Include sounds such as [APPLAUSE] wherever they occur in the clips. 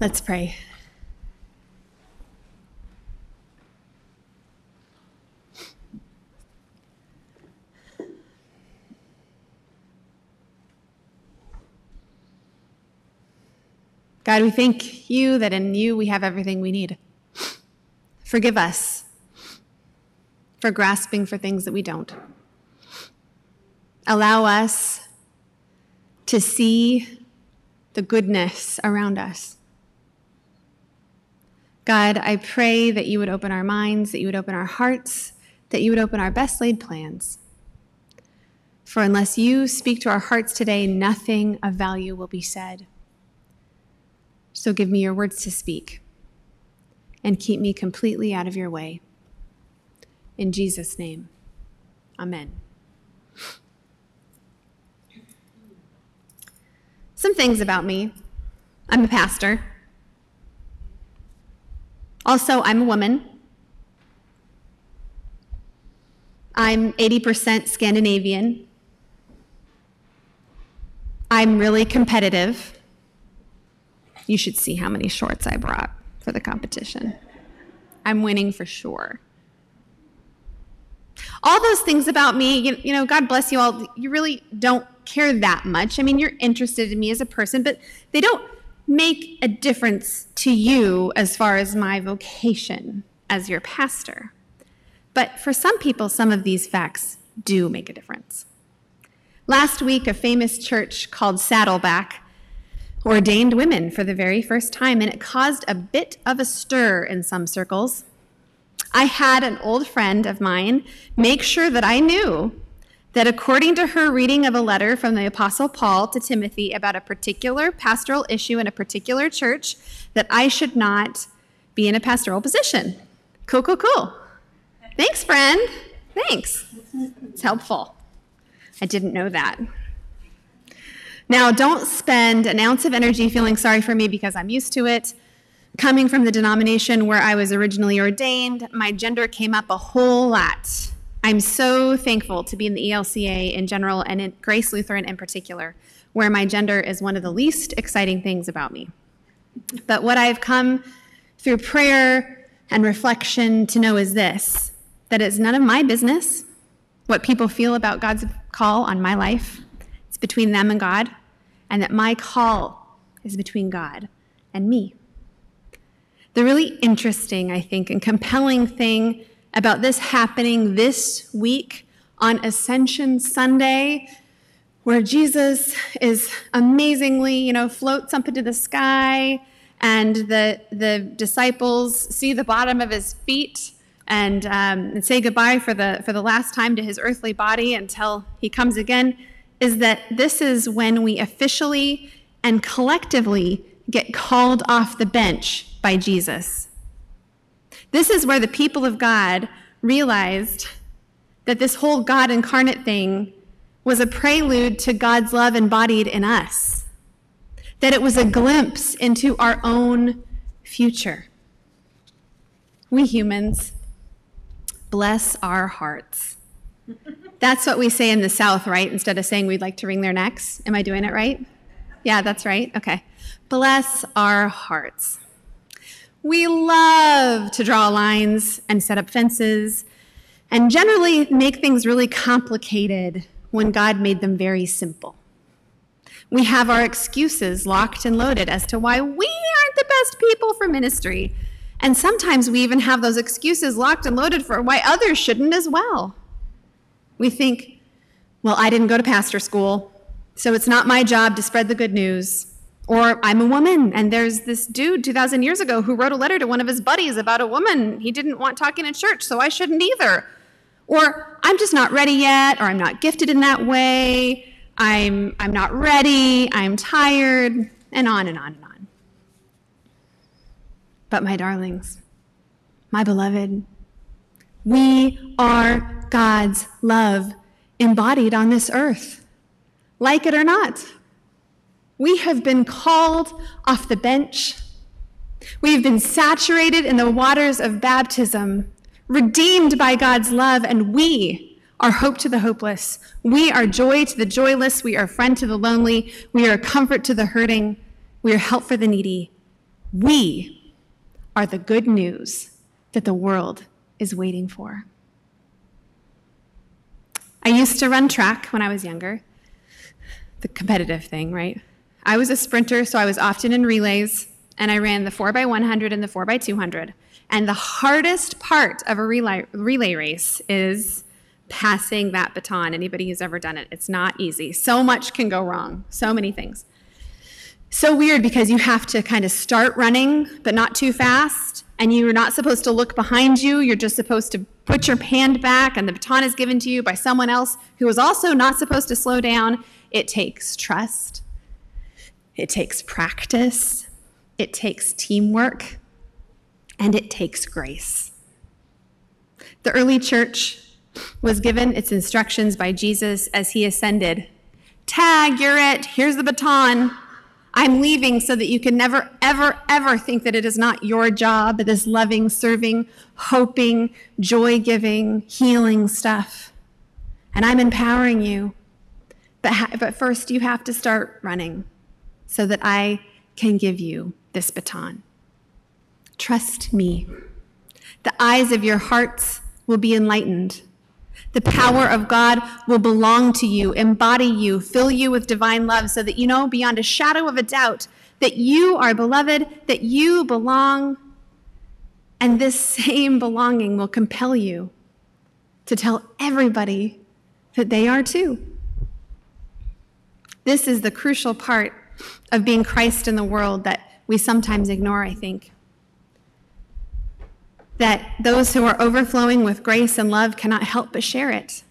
Let's pray. God, we thank you that in you we have everything we need. Forgive us for grasping for things that we don't. Allow us to see the goodness around us. God, I pray that you would open our minds, that you would open our hearts, that you would open our best laid plans. For unless you speak to our hearts today, nothing of value will be said. So give me your words to speak and keep me completely out of your way. In Jesus' name, amen. Some things about me I'm a pastor. Also, I'm a woman. I'm 80% Scandinavian. I'm really competitive. You should see how many shorts I brought for the competition. I'm winning for sure. All those things about me, you, you know, God bless you all, you really don't care that much. I mean, you're interested in me as a person, but they don't make a difference to you as far as my vocation as your pastor. But for some people, some of these facts do make a difference. Last week, a famous church called Saddleback ordained women for the very first time, and it caused a bit of a stir in some circles. I had an old friend of mine make sure that I knew that according to her reading of a letter from the apostle Paul to Timothy about a particular pastoral issue in a particular church that I should not be in a pastoral position. Cool, cool, cool. Thanks, friend. Thanks. It's helpful. I didn't know that. Now, don't spend an ounce of energy feeling sorry for me because I'm used to it. Coming from the denomination where I was originally ordained, my gender came up a whole lot. I'm so thankful to be in the ELCA in general and in Grace Lutheran in particular, where my gender is one of the least exciting things about me. But what I've come through prayer and reflection to know is this that it's none of my business what people feel about God's call on my life. It's between them and God and that my call is between God and me. The really interesting, I think, and compelling thing about this happening this week on Ascension Sunday, where Jesus is amazingly, you know, floats up into the sky, and the, the disciples see the bottom of his feet and, um, and say goodbye for the, for the last time to his earthly body until he comes again is that this is when we officially and collectively get called off the bench by Jesus. This is where the people of God realized that this whole God incarnate thing was a prelude to God's love embodied in us, that it was a glimpse into our own future. We humans, bless our hearts. That's what we say in the South, right? Instead of saying we'd like to wring their necks. Am I doing it right? Yeah, that's right. Okay. Bless our hearts. We love to draw lines and set up fences and generally make things really complicated when God made them very simple. We have our excuses locked and loaded as to why we aren't the best people for ministry. And sometimes we even have those excuses locked and loaded for why others shouldn't as well. We think, well, I didn't go to pastor school, so it's not my job to spread the good news. Or I'm a woman, and there's this dude 2,000 years ago who wrote a letter to one of his buddies about a woman he didn't want talking in church, so I shouldn't either. Or I'm just not ready yet, or I'm not gifted in that way, I'm, I'm not ready, I'm tired, and on and on and on. But my darlings, my beloved, we are God's love embodied on this earth. Like it or not, we have been called off the bench. We've been saturated in the waters of baptism, redeemed by God's love, and we are hope to the hopeless. We are joy to the joyless. We are friend to the lonely. We are comfort to the hurting. We are help for the needy. We are the good news that the world is waiting for. I used to run track when I was younger, the competitive thing, right? I was a sprinter, so I was often in relays, and I ran the 4x100 and the 4x200. And the hardest part of a relay, relay race is passing that baton. Anybody who's ever done it, it's not easy. So much can go wrong, so many things. So weird because you have to kind of start running, but not too fast. And you're not supposed to look behind you. You're just supposed to put your hand back, and the baton is given to you by someone else who is also not supposed to slow down. It takes trust, it takes practice, it takes teamwork, and it takes grace. The early church was given its instructions by Jesus as he ascended. Tag, you're it. Here's the baton. I'm leaving so that you can never, ever, ever think that it is not your job, this loving, serving, hoping, joy giving, healing stuff. And I'm empowering you. But, ha- but first, you have to start running so that I can give you this baton. Trust me. The eyes of your hearts will be enlightened. The power of God will belong to you, embody you, fill you with divine love so that you know beyond a shadow of a doubt that you are beloved, that you belong, and this same belonging will compel you to tell everybody that they are too. This is the crucial part of being Christ in the world that we sometimes ignore, I think that those who are overflowing with grace and love cannot help but share it.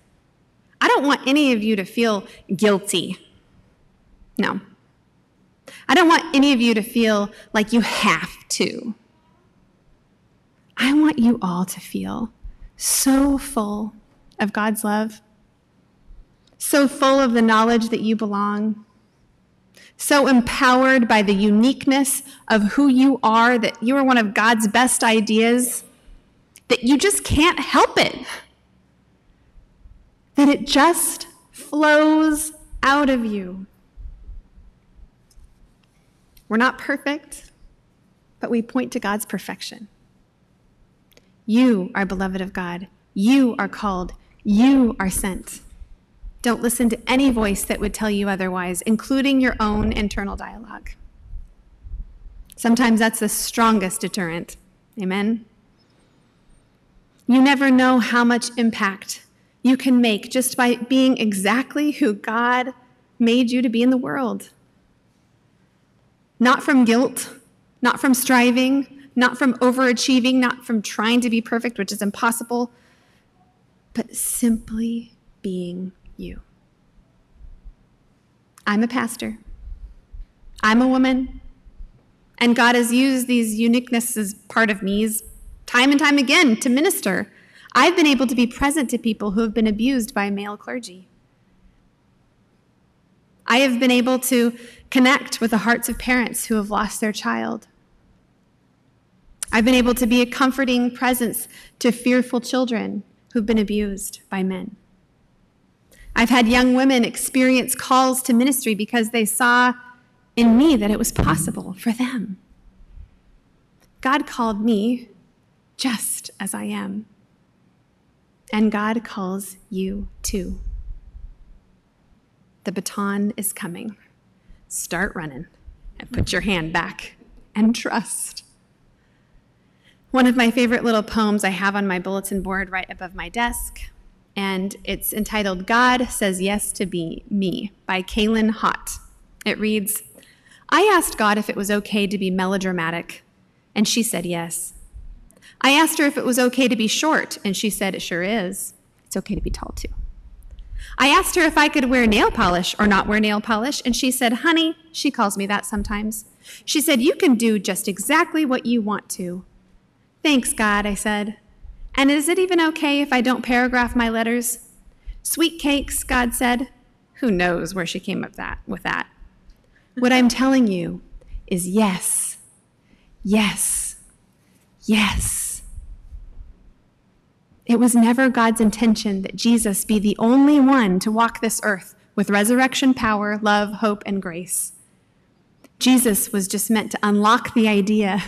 I don't want any of you to feel guilty. No. I don't want any of you to feel like you have to. I want you all to feel so full of God's love, so full of the knowledge that you belong, so empowered by the uniqueness of who you are that you are one of God's best ideas that you just can't help it. That it just flows out of you. We're not perfect, but we point to God's perfection. You are beloved of God. You are called. You are sent. Don't listen to any voice that would tell you otherwise, including your own internal dialogue. Sometimes that's the strongest deterrent. Amen? You never know how much impact you can make just by being exactly who God made you to be in the world. Not from guilt, not from striving, not from overachieving, not from trying to be perfect, which is impossible, but simply being you. I'm a pastor. I'm a woman. And God has used these uniquenesses, part of me, time and time again to minister. I've been able to be present to people who have been abused by male clergy. I have been able to connect with the hearts of parents who have lost their child. I've been able to be a comforting presence to fearful children who've been abused by men. I've had young women experience calls to ministry because they saw in me that it was possible for them. God called me just as I am. And God calls you too. The baton is coming. Start running and put your hand back and trust. One of my favorite little poems I have on my bulletin board right above my desk, and it's entitled God Says Yes to Be Me by Kaylin Haught. It reads I asked God if it was okay to be melodramatic, and she said yes. I asked her if it was okay to be short, and she said it sure is. It's okay to be tall too. I asked her if I could wear nail polish or not wear nail polish, and she said, Honey, she calls me that sometimes. She said, You can do just exactly what you want to. Thanks, God, I said. And is it even okay if I don't paragraph my letters? Sweet cakes, God said. Who knows where she came up that, with that? What I'm telling you is yes, yes, yes. It was never God's intention that Jesus be the only one to walk this earth with resurrection power, love, hope, and grace. Jesus was just meant to unlock the idea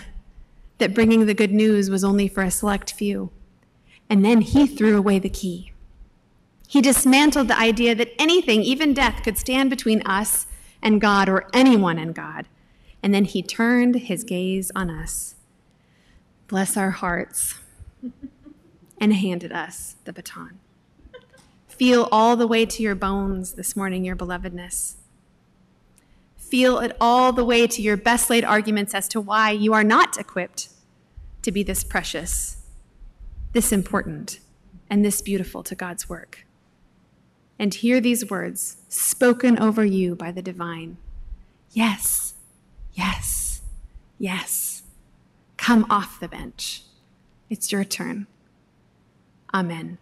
that bringing the good news was only for a select few. And then he threw away the key. He dismantled the idea that anything, even death, could stand between us and God or anyone and God. And then he turned his gaze on us. Bless our hearts. [LAUGHS] And handed us the baton. Feel all the way to your bones this morning your belovedness. Feel it all the way to your best laid arguments as to why you are not equipped to be this precious, this important, and this beautiful to God's work. And hear these words spoken over you by the divine Yes, yes, yes. Come off the bench. It's your turn. Amen.